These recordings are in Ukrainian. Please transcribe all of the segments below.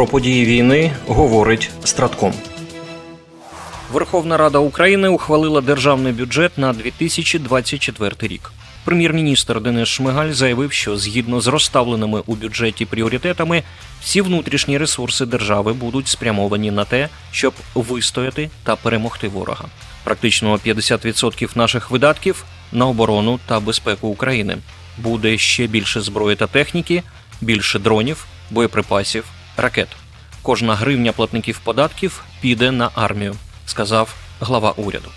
Про події війни говорить Стратком. Верховна Рада України ухвалила державний бюджет на 2024 рік. Прем'єр-міністр Денис Шмигаль заявив, що згідно з розставленими у бюджеті пріоритетами, всі внутрішні ресурси держави будуть спрямовані на те, щоб вистояти та перемогти ворога. Практично 50% наших видатків на оборону та безпеку України. Буде ще більше зброї та техніки, більше дронів, боєприпасів, ракет. Кожна гривня платників податків піде на армію, сказав глава уряду.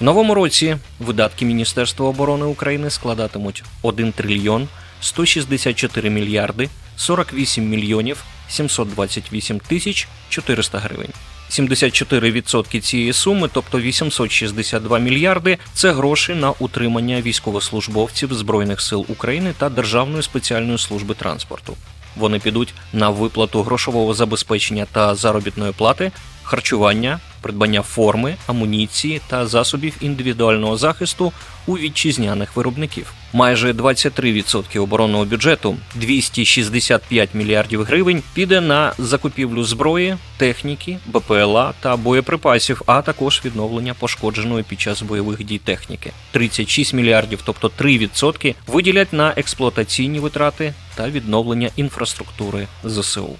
В новому році видатки Міністерства оборони України складатимуть 1 трильйон 164 мільярди 48 мільйонів 728 тисяч 400 гривень. 74% цієї суми, тобто 862 мільярди, це гроші на утримання військовослужбовців Збройних сил України та Державної спеціальної служби транспорту. Вони підуть на виплату грошового забезпечення та заробітної плати, харчування, придбання форми, амуніції та засобів індивідуального захисту у вітчизняних виробників. Майже 23% оборонного бюджету 265 мільярдів гривень піде на закупівлю зброї, техніки, БПЛА та боєприпасів, а також відновлення пошкодженої під час бойових дій техніки. 36 мільярдів, тобто 3%, виділять на експлуатаційні витрати та відновлення інфраструктури ЗСУ.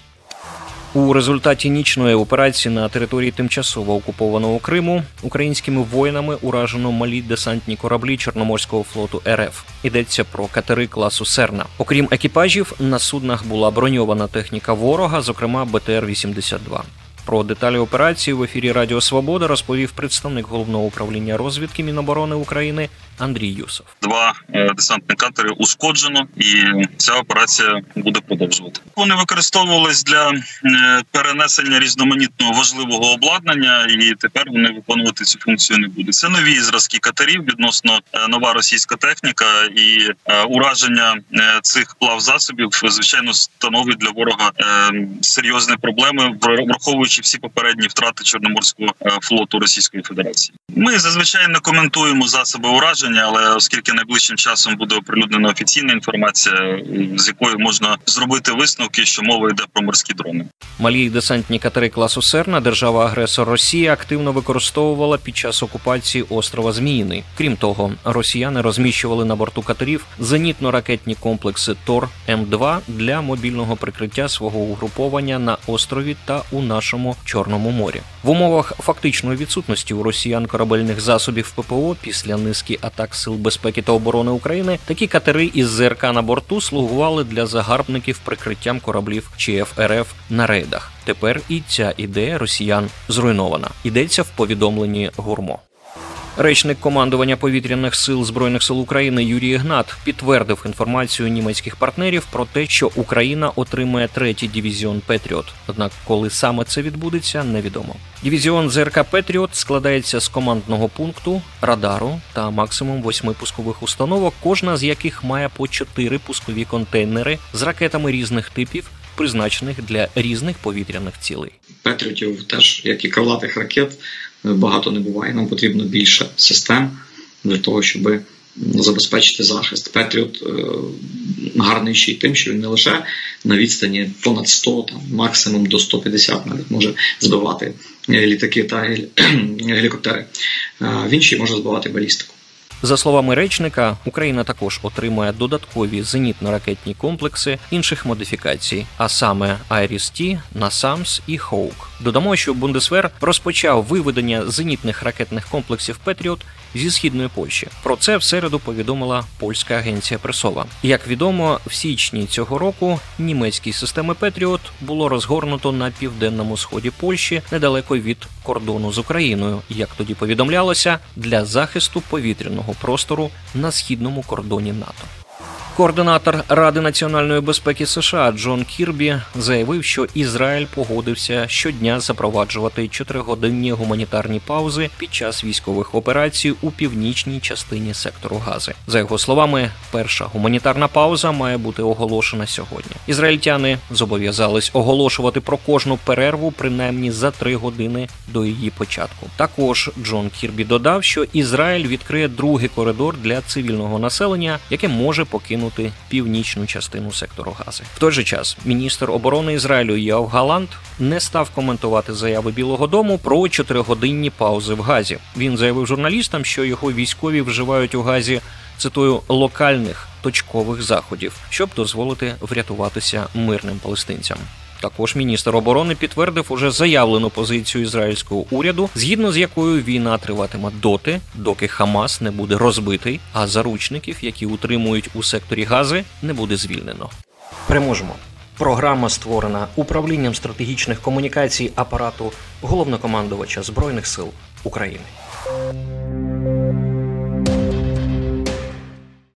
У результаті нічної операції на території тимчасово окупованого Криму українськими воїнами уражено малі десантні кораблі Чорноморського флоту РФ. Йдеться про катери класу Серна. Окрім екіпажів, на суднах була броньована техніка ворога, зокрема БТР-82. Про деталі операції в ефірі Радіо Свобода розповів представник головного управління розвідки Міноборони України Андрій Юсов. Два е, десантні катери ушкоджено, і ця операція буде продовжувати. Вони використовувались для е, перенесення різноманітного важливого обладнання, і тепер вони виконувати цю функцію не будуть. Це нові зразки катерів відносно е, нова російська техніка і ураження цих плавзасобів, звичайно, становить для ворога серйозні проблеми, враховуючи всі попередні втрати чорноморського флоту Російської Федерації. Ми зазвичай не коментуємо засоби ураження, але оскільки найближчим часом буде оприлюднена офіційна інформація, з якої можна зробити висновки, що мова йде про морські дрони. Малі десантні катери класу Серна держава-агресор Росія активно використовувала під час окупації острова Зміїний. Крім того, росіяни розміщували на борту катерів зенітно-ракетні комплекси Тор М2 для мобільного прикриття свого угруповання на острові та у нашому чорному морі. В умовах фактичної відсутності у росіян корабельних засобів ППО після низки атак сил безпеки та оборони України такі катери із ЗРК на борту слугували для загарбників прикриттям кораблів ЧФ РФ на рейдах. Тепер і ця ідея росіян зруйнована. Йдеться в повідомленні гурмо. Речник командування повітряних сил збройних сил України Юрій Ігнат підтвердив інформацію німецьких партнерів про те, що Україна отримає третій дивізіон Петріот. Однак, коли саме це відбудеться, невідомо. Дивізіон ЗРК Петріот складається з командного пункту, радару та максимум восьми пускових установок, кожна з яких має по чотири пускові контейнери з ракетами різних типів. Призначених для різних повітряних цілей Patriot ів, теж як і крилатих ракет, багато не буває. Нам потрібно більше систем для того, щоб забезпечити захист. Patriot е, гарний ще й тим, що він не лише на відстані понад 100, там максимум до 150 навіть може збивати літаки та гелікоптери. Він ще й може збивати балістику. За словами речника, Україна також отримує додаткові зенітно-ракетні комплекси інших модифікацій, а саме IRIS-T, NASAMS і Hawk. Додамо, що Бундесвер розпочав виведення зенітних ракетних комплексів Patriot зі східної Польщі. Про це в середу повідомила польська агенція Пресова. Як відомо, в січні цього року німецькі системи Петріот було розгорнуто на південному сході Польщі недалеко від кордону з Україною, як тоді повідомлялося, для захисту повітряного простору на східному кордоні НАТО. Координатор Ради національної безпеки США Джон Кірбі заявив, що Ізраїль погодився щодня запроваджувати чотиригодинні гуманітарні паузи під час військових операцій у північній частині сектору Гази. За його словами, перша гуманітарна пауза має бути оголошена сьогодні. Ізраїльтяни зобов'язались оголошувати про кожну перерву принаймні за три години до її початку. Також Джон Кірбі додав, що Ізраїль відкриє другий коридор для цивільного населення, яке може покинути покинути північну частину сектору Гази. В той же час міністр оборони Ізраїлю Яв Галант не став коментувати заяви Білого Дому про чотиригодинні паузи в Газі. Він заявив журналістам, що його військові вживають у Газі цитую локальних точкових заходів, щоб дозволити врятуватися мирним палестинцям. Також міністр оборони підтвердив уже заявлену позицію ізраїльського уряду, згідно з якою війна триватиме доти, доки Хамас не буде розбитий, а заручників, які утримують у секторі Гази, не буде звільнено. Переможемо. Програма створена управлінням стратегічних комунікацій апарату головнокомандувача збройних сил України.